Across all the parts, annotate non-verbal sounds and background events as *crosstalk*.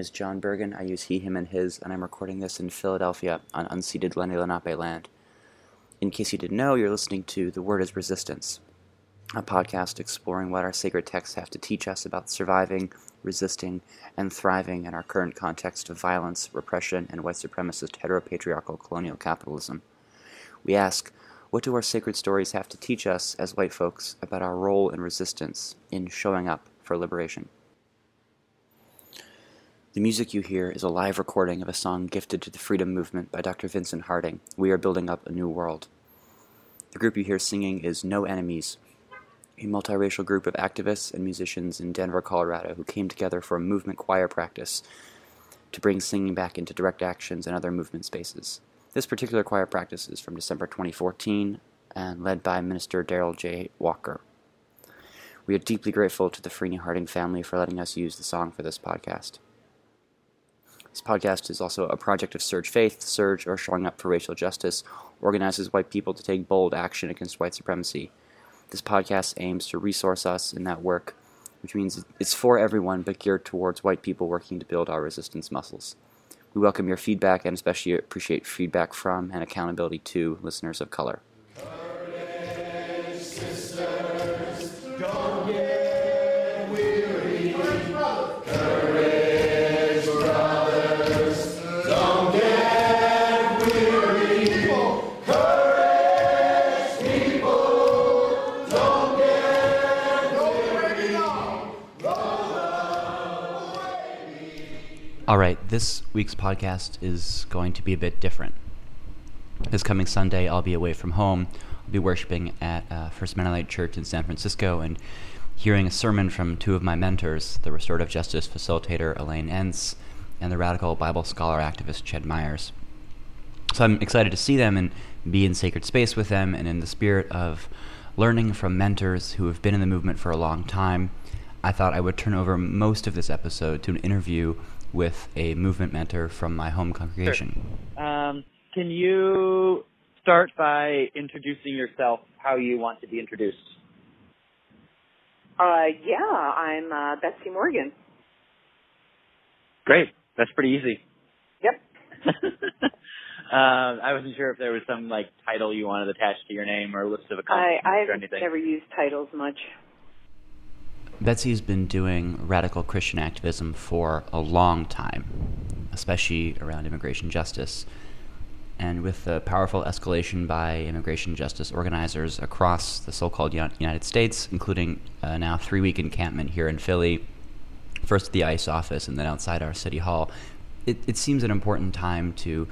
name is John Bergen. I use he, him, and his, and I'm recording this in Philadelphia on unceded Lenni Lenape land. In case you didn't know, you're listening to The Word is Resistance, a podcast exploring what our sacred texts have to teach us about surviving, resisting, and thriving in our current context of violence, repression, and white supremacist heteropatriarchal colonial capitalism. We ask, what do our sacred stories have to teach us as white folks about our role in resistance, in showing up for liberation? The music you hear is a live recording of a song gifted to the freedom movement by Dr. Vincent Harding, We Are Building Up a New World. The group you hear singing is No Enemies, a multiracial group of activists and musicians in Denver, Colorado who came together for a movement choir practice to bring singing back into direct actions and other movement spaces. This particular choir practice is from December 2014 and led by Minister Daryl J. Walker. We are deeply grateful to the Freeney Harding family for letting us use the song for this podcast. This podcast is also a project of SURJ Faith. SURJ, or Showing Up for Racial Justice, organizes white people to take bold action against white supremacy. This podcast aims to resource us in that work, which means it's for everyone but geared towards white people working to build our resistance muscles. We welcome your feedback and especially appreciate feedback from and accountability to listeners of color. All right, this week's podcast is going to be a bit different. This coming Sunday, I'll be away from home. I'll be worshiping at uh, First Mennonite Church in San Francisco and hearing a sermon from two of my mentors, the restorative justice facilitator Elaine Enns and the radical Bible scholar activist Ched Myers. So I'm excited to see them and be in sacred space with them and in the spirit of learning from mentors who have been in the movement for a long time. I thought I would turn over most of this episode to an interview with a movement mentor from my home congregation. Sure. Um, can you start by introducing yourself how you want to be introduced? Uh, yeah, I'm uh, Betsy Morgan. Great. That's pretty easy. Yep. Um, *laughs* I wasn't sure if there was some like title you wanted attached to your name or a list of accomplishments I, or anything. I've never used titles much. Betsy's been doing radical Christian activism for a long time, especially around immigration justice. And with the powerful escalation by immigration justice organizers across the so called United States, including a now three week encampment here in Philly, first at the ICE office and then outside our city hall, it, it seems an important time to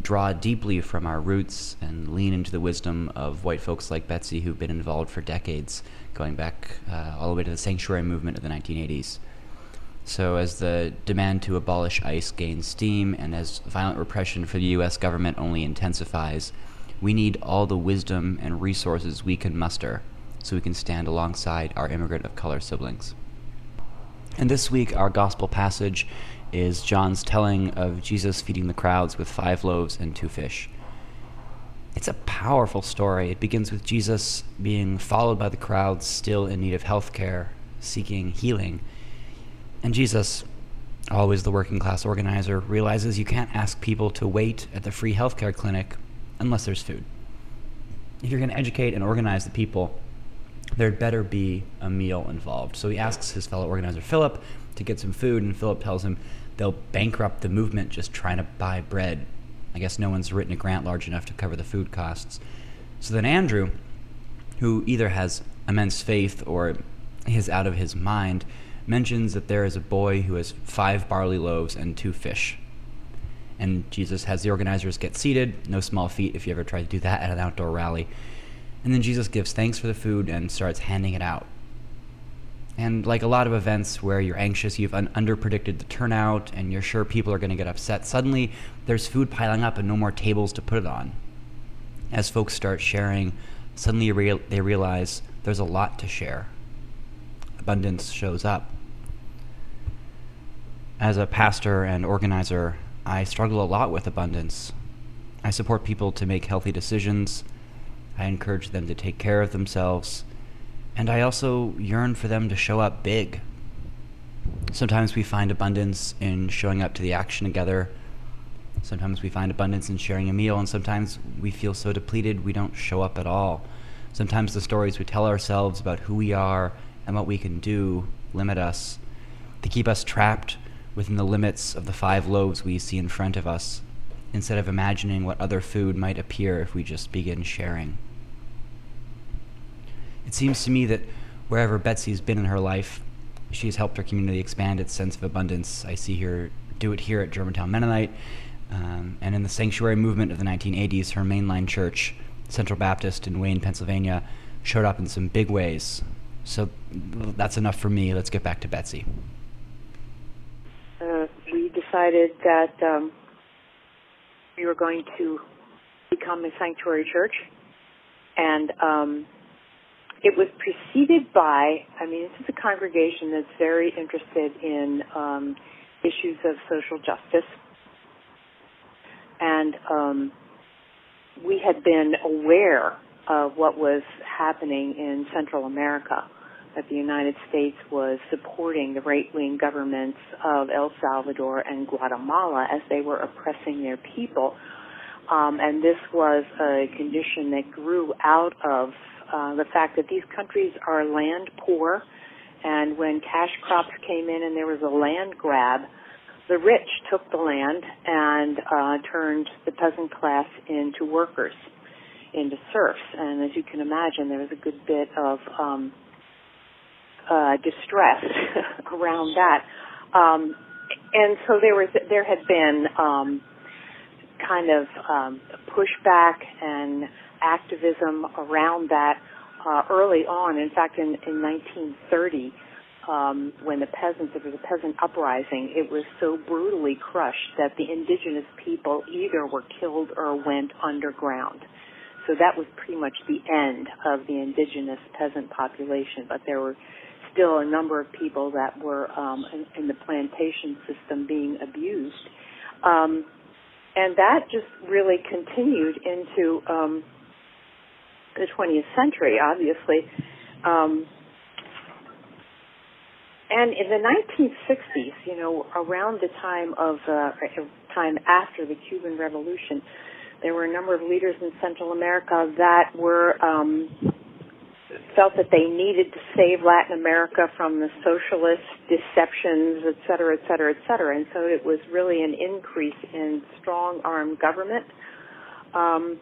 draw deeply from our roots and lean into the wisdom of white folks like Betsy who've been involved for decades, going back uh, all the way to the sanctuary movement of the 1980s. So, as the demand to abolish ICE gains steam and as violent repression for the U.S. government only intensifies, we need all the wisdom and resources we can muster so we can stand alongside our immigrant of color siblings. And this week, our gospel passage is John's telling of Jesus feeding the crowds with five loaves and two fish. It's a powerful story. It begins with Jesus being followed by the crowds still in need of health care, seeking healing. And Jesus, always the working class organizer, realizes you can't ask people to wait at the free healthcare clinic unless there's food. If you're going to educate and organize the people, there'd better be a meal involved. So he asks his fellow organizer, Philip, to get some food, and Philip tells him they'll bankrupt the movement just trying to buy bread. I guess no one's written a grant large enough to cover the food costs. So then Andrew, who either has immense faith or is out of his mind, mentions that there is a boy who has five barley loaves and two fish. And Jesus has the organizers get seated, no small feat if you ever try to do that at an outdoor rally. And then Jesus gives thanks for the food and starts handing it out. And like a lot of events where you're anxious, you've un- underpredicted the turnout, and you're sure people are going to get upset, suddenly there's food piling up and no more tables to put it on. As folks start sharing, suddenly they realize there's a lot to share. Abundance shows up. As a pastor and organizer, I struggle a lot with abundance. I support people to make healthy decisions. I encourage them to take care of themselves and I also yearn for them to show up big. Sometimes we find abundance in showing up to the action together. Sometimes we find abundance in sharing a meal, and sometimes we feel so depleted we don't show up at all. Sometimes the stories we tell ourselves about who we are and what we can do limit us. They keep us trapped within the limits of the five loaves we see in front of us, instead of imagining what other food might appear if we just begin sharing. It seems to me that wherever Betsy's been in her life, she has helped her community expand its sense of abundance. I see her do it here at Germantown Mennonite, um, and in the sanctuary movement of the 1980s, her mainline church, Central Baptist in Wayne, Pennsylvania, showed up in some big ways. So that's enough for me. Let's get back to Betsy. Uh, we decided that um, we were going to become a sanctuary church, and um, it was preceded by, I mean, this is a congregation that's very interested in um, issues of social justice. And um, we had been aware of what was happening in Central America, that the United States was supporting the right-wing governments of El Salvador and Guatemala as they were oppressing their people. Um, and this was a condition that grew out of uh, the fact that these countries are land poor, and when cash crops came in and there was a land grab, the rich took the land and uh, turned the peasant class into workers, into serfs. And as you can imagine, there was a good bit of um, uh, distress *laughs* around that. Um, and so there was there had been um, kind of um, pushback and activism around that uh, early on. In fact, in, in 1930, um, when the peasants, there was a peasant uprising, it was so brutally crushed that the indigenous people either were killed or went underground. So that was pretty much the end of the indigenous peasant population, but there were still a number of people that were um, in, in the plantation system being abused. Um, and that just really continued into um, the 20th century, obviously. Um, and in the 1960s, you know, around the time of uh, time after the Cuban Revolution, there were a number of leaders in Central America that were um, felt that they needed to save Latin America from the socialist deceptions, et cetera, et cetera, et cetera. And so it was really an increase in strong armed government. Um,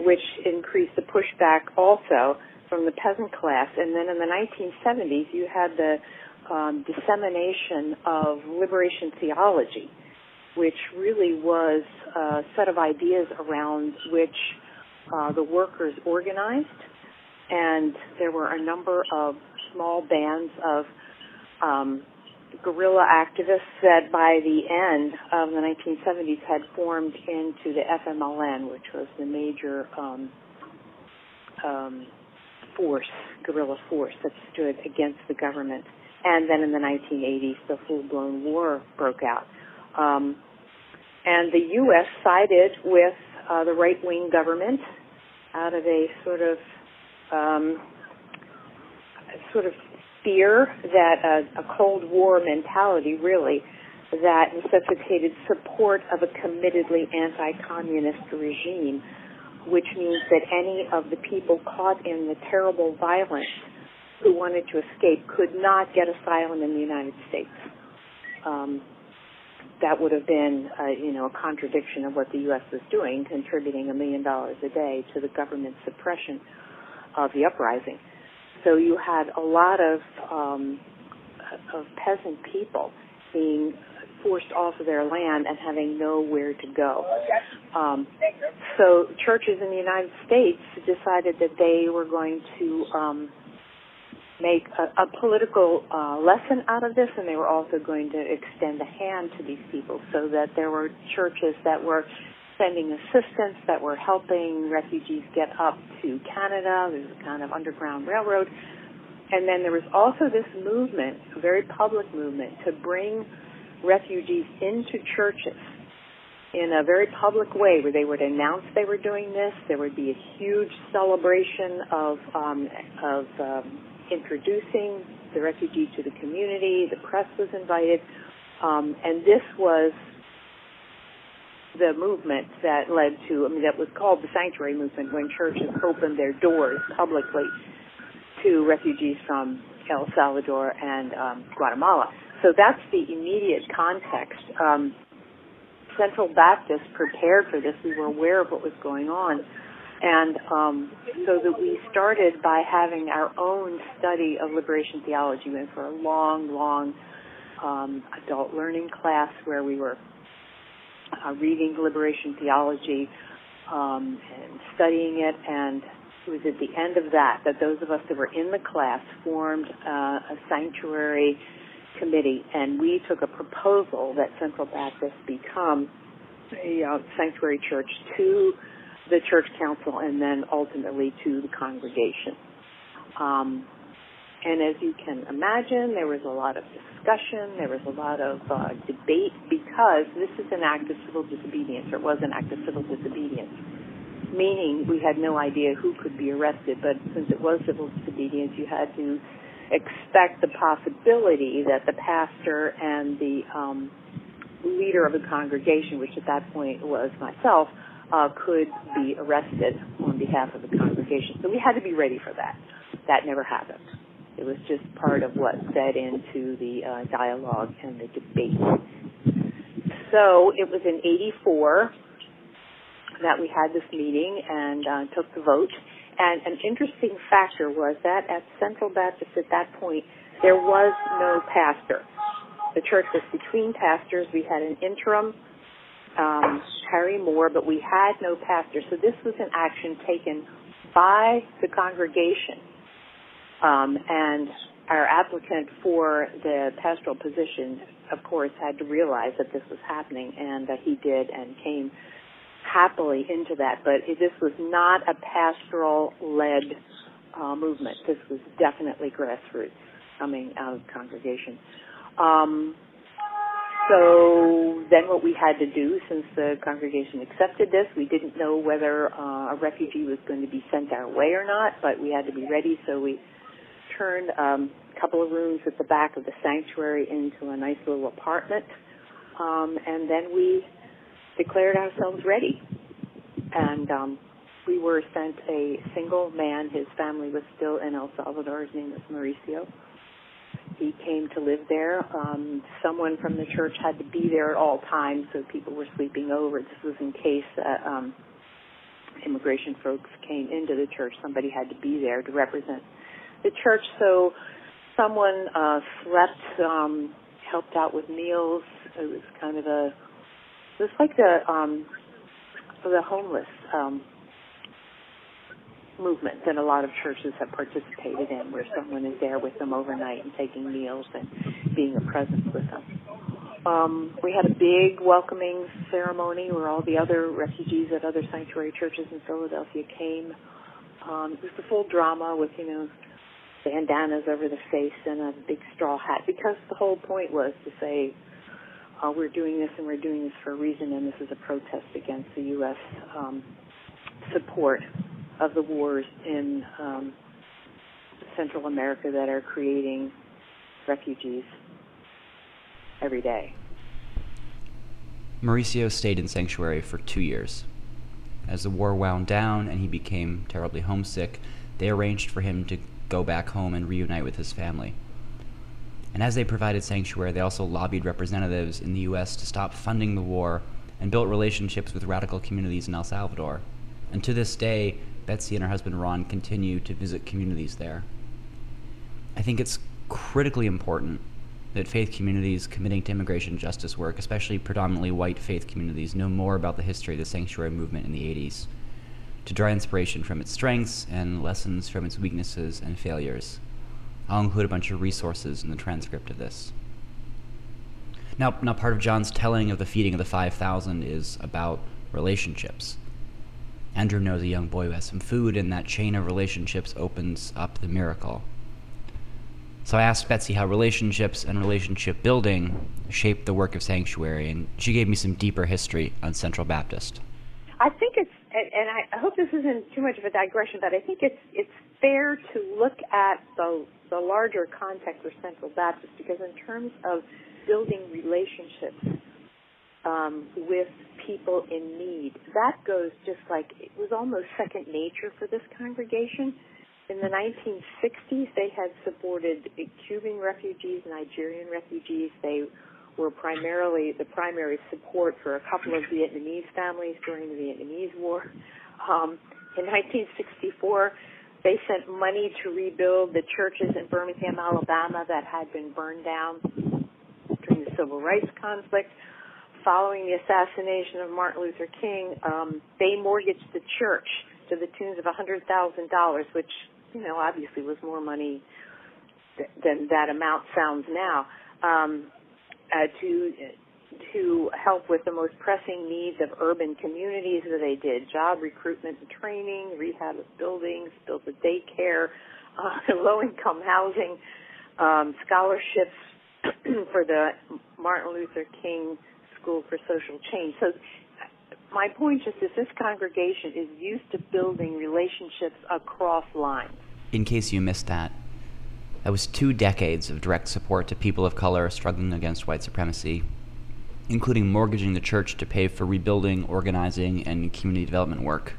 which increased the pushback also from the peasant class. And then in the 1970s, you had the um, dissemination of liberation theology, which really was a set of ideas around which uh, the workers organized. And there were a number of small bands of um, guerrilla activists that by the end of the 1970s had formed into the FMLN, which was the major um, um, force, guerrilla force that stood against the government. And then in the 1980s, the full-blown war broke out. Um, and the U.S. sided with uh, the right-wing government out of a sort of um, sort of fear that a, a Cold War mentality really that necessitated support of a committedly anti-communist regime, which means that any of the people caught in the terrible violence who wanted to escape could not get asylum in the United States. Um, that would have been, uh, you know, a contradiction of what the U.S. was doing, contributing a million dollars a day to the government suppression of the uprising. So you had a lot of um, of peasant people being forced off of their land and having nowhere to go. Um, so churches in the United States decided that they were going to um, make a, a political uh, lesson out of this, and they were also going to extend a hand to these people, so that there were churches that were sending assistance that were helping refugees get up to Canada. There was a kind of underground railroad. And then there was also this movement, a very public movement, to bring refugees into churches in a very public way where they would announce they were doing this. There would be a huge celebration of, um, of um, introducing the refugee to the community. The press was invited, um, and this was the movement that led to, I mean, that was called the sanctuary movement when churches opened their doors publicly to refugees from El Salvador and um, Guatemala. So that's the immediate context. Um, Central Baptist prepared for this. We were aware of what was going on. And um, so that we started by having our own study of liberation theology. We went for a long, long um, adult learning class where we were uh, reading liberation theology um, and studying it. And it was at the end of that that those of us that were in the class formed uh, a sanctuary committee, and we took a proposal that Central Baptist become a uh, sanctuary church to the church council and then ultimately to the congregation. Um, and as you can imagine, there was a lot of discussion, there was a lot of uh, debate because this is an act of civil disobedience, or it was an act of civil disobedience. Meaning we had no idea who could be arrested, but since it was civil disobedience, you had to expect the possibility that the pastor and the um, leader of the congregation, which at that point was myself, uh, could be arrested on behalf of the congregation. So we had to be ready for that. That never happened. It was just part of what fed into the uh, dialogue and the debate. So it was in 84 that we had this meeting and uh, took the vote. And an interesting factor was that at Central Baptist at that point, there was no pastor. The church was between pastors. We had an interim, um, Harry Moore, but we had no pastor. So this was an action taken by the congregation. Um, and our applicant for the pastoral position, of course, had to realize that this was happening, and that he did and came happily into that. But this was not a pastoral-led uh, movement. This was definitely grassroots coming out of congregation. Um, so then what we had to do, since the congregation accepted this, we didn't know whether uh, a refugee was going to be sent our way or not, but we had to be ready, so we turned um, a couple of rooms at the back of the sanctuary into a nice little apartment, um, and then we declared ourselves ready. And um, we were sent a single man. His family was still in El Salvador. His name was Mauricio he came to live there. Um, someone from the church had to be there at all times, so people were sleeping over. This was in case uh, um, immigration folks came into the church. Somebody had to be there to represent the church. So someone uh, slept, um, helped out with meals. It was kind of a, it was like the um, the homeless um, movement that a lot of churches have participated in, where someone is there with them overnight and taking meals and being a presence with them. Um, we had a big welcoming ceremony where all the other refugees at other sanctuary churches in Philadelphia came. Um, it was the full drama with, you know, bandanas over the face and a big straw hat because the whole point was to say, uh, we're doing this and we're doing this for a reason and this is a protest against the U.S. Um, support of the wars in um, Central America that are creating refugees every day. Mauricio stayed in sanctuary for two years. As the war wound down and he became terribly homesick, they arranged for him to go back home and reunite with his family. And as they provided sanctuary, they also lobbied representatives in the U.S. to stop funding the war and built relationships with radical communities in El Salvador. And to this day, Betsy and her husband Ron continue to visit communities there. I think it's critically important that faith communities committing to immigration justice work, especially predominantly white faith communities, know more about the history of the sanctuary movement in the 80s, to draw inspiration from its strengths and lessons from its weaknesses and failures. I'll include a bunch of resources in the transcript of this. Now, now part of John's telling of the feeding of the 5,000 is about relationships. Andrew knows a young boy who has some food, and that chain of relationships opens up the miracle. So I asked Betsy how relationships and relationship building shaped the work of Sanctuary, and she gave me some deeper history on Central Baptist. I think it's, and I hope this isn't too much of a digression, but I think it's it's fair to look at the the larger context of Central Baptist because in terms of building relationships um, with people in need, that goes just like it was almost second nature for this congregation. In the 1960s, they had supported Cuban refugees, Nigerian refugees. They were primarily the primary support for a couple of Vietnamese families during the Vietnamese War. Um, in 1964, they sent money to rebuild the churches in Birmingham, Alabama that had been burned down during the civil rights conflict. Following the assassination of Martin Luther King, um, they mortgaged the church to the tunes of $100,000, which, you know, obviously was more money than that amount sounds now, um, uh, to to help with the most pressing needs of urban communities that they did job recruitment and training, rehab of buildings, built a daycare, uh, *laughs* low income housing, um, scholarships *clears throat* for the Martin Luther King School for Social Change. So my point just is this congregation is used to building relationships across lines. In case you missed that, that was two decades of direct support to people of color struggling against white supremacy including mortgaging the church to pay for rebuilding, organizing, and community development work.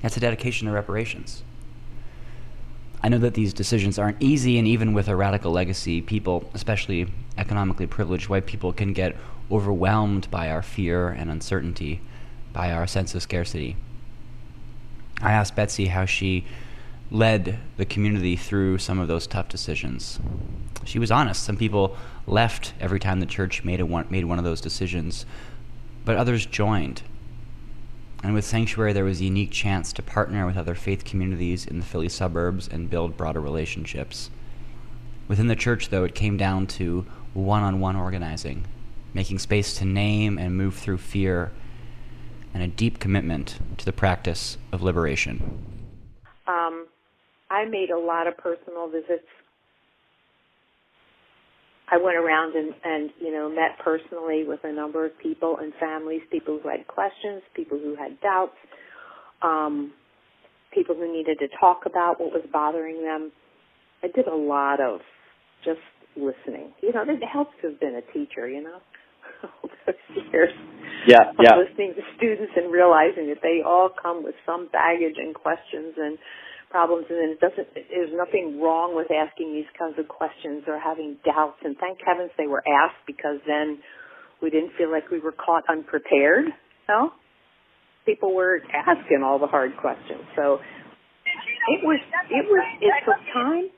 That's a dedication to reparations. I know that these decisions aren't easy, and even with a radical legacy, people, especially economically privileged white people, can get overwhelmed by our fear and uncertainty, by our sense of scarcity. I asked Betsy how she led the community through some of those tough decisions. She was honest. Some people left every time the church made, a one, made one of those decisions, but others joined. And with Sanctuary, there was a unique chance to partner with other faith communities in the Philly suburbs and build broader relationships. Within the church, though, it came down to one on one organizing, making space to name and move through fear, and a deep commitment to the practice of liberation. Um, I made a lot of personal visits. I went around and, and, you know, met personally with a number of people and families, people who had questions, people who had doubts, um, people who needed to talk about what was bothering them. I did a lot of just listening. You know, it helps to have been a teacher, you know, *laughs* all those years. Yeah, yeah. Listening to students and realizing that they all come with some baggage and questions and problems and then it doesn't there's nothing wrong with asking these kinds of questions or having doubts. And thank heavens they were asked because then we didn't feel like we were caught unprepared no? People were asking all the hard questions. So it was it was it took time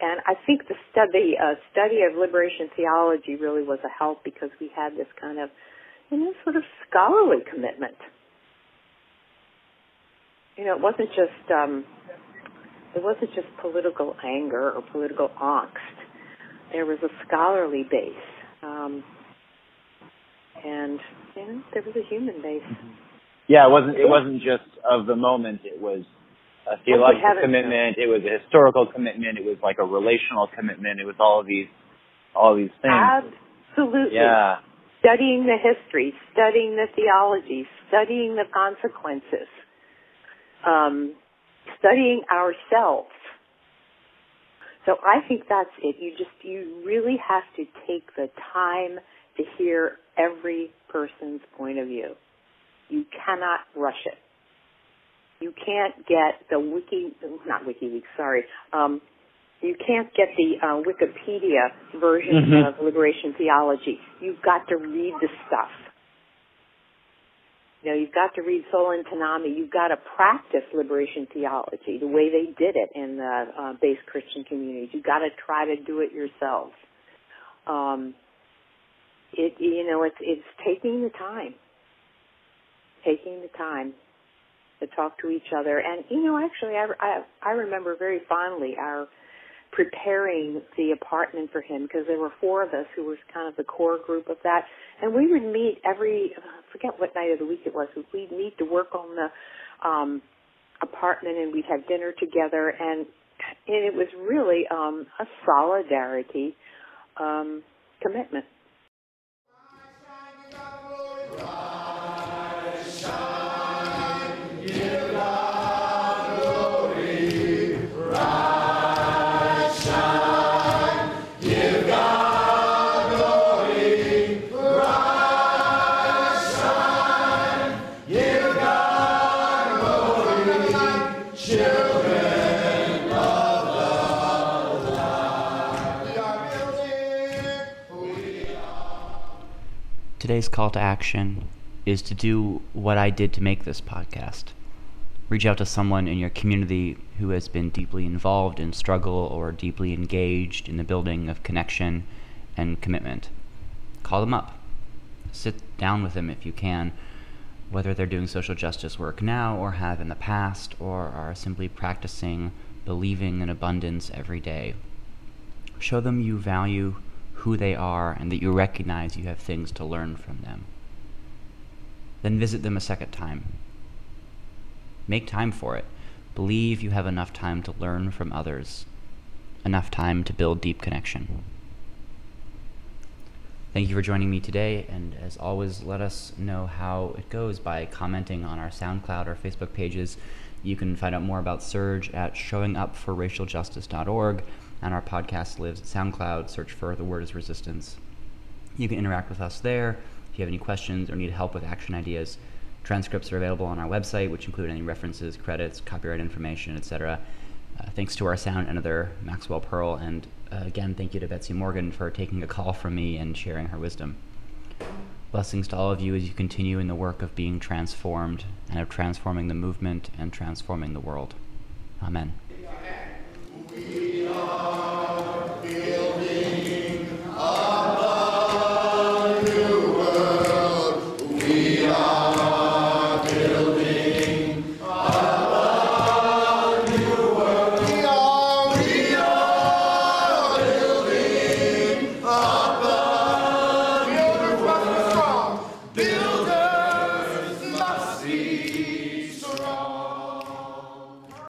and I think the study uh, study of liberation theology really was a help because we had this kind of you know sort of scholarly commitment. You know, it wasn't just um, it wasn't just political anger or political angst. There was a scholarly base, um, and you know, there was a human base. Mm-hmm. Yeah, it wasn't. It wasn't just of the moment. It was a theological commitment. It was a historical commitment. It was like a relational commitment. It was all of these, all of these things. Absolutely. Yeah. Studying the history, studying the theology, studying the consequences. Um, studying ourselves. So I think that's it. You just, you really have to take the time to hear every person's point of view. You cannot rush it. You can't get the wiki, not WikiLeaks, sorry, um, you can't get the uh, Wikipedia version mm-hmm. of liberation theology. You've got to read the stuff. You know, you've got to read Solentiname. You've got to practice liberation theology the way they did it in the uh, base Christian communities. You've got to try to do it yourself. Um, it, you know, it's it's taking the time, taking the time to talk to each other. And you know, actually, I I, I remember very fondly our preparing the apartment for him because there were four of us who was kind of the core group of that, and we would meet every I forget what night of the week it was. We'd meet to work on the um, apartment, and we'd have dinner together, and and it was really um, a solidarity um, commitment. Today's call to action is to do what I did to make this podcast. Reach out to someone in your community who has been deeply involved in struggle or deeply engaged in the building of connection and commitment. Call them up. Sit down with them if you can, whether they're doing social justice work now or have in the past or are simply practicing believing in abundance every day. Show them you value who they are and that you recognize you have things to learn from them. Then visit them a second time. Make time for it. Believe you have enough time to learn from others, enough time to build deep connection. Thank you for joining me today, and as always, let us know how it goes by commenting on our SoundCloud or Facebook pages. You can find out more about SURJ at showingupforracialjustice.org, and our podcast lives at SoundCloud. Search for The Word is Resistance. You can interact with us there. If you have any questions or need help with action ideas, transcripts are available on our website, which include any references, credits, copyright information, etc. Uh, thanks to our sound editor, Maxwell Pearl, and uh, again, thank you to Betsy Morgan for taking a call from me and sharing her wisdom. Blessings to all of you as you continue in the work of being transformed and of transforming the movement and transforming the world. Amen.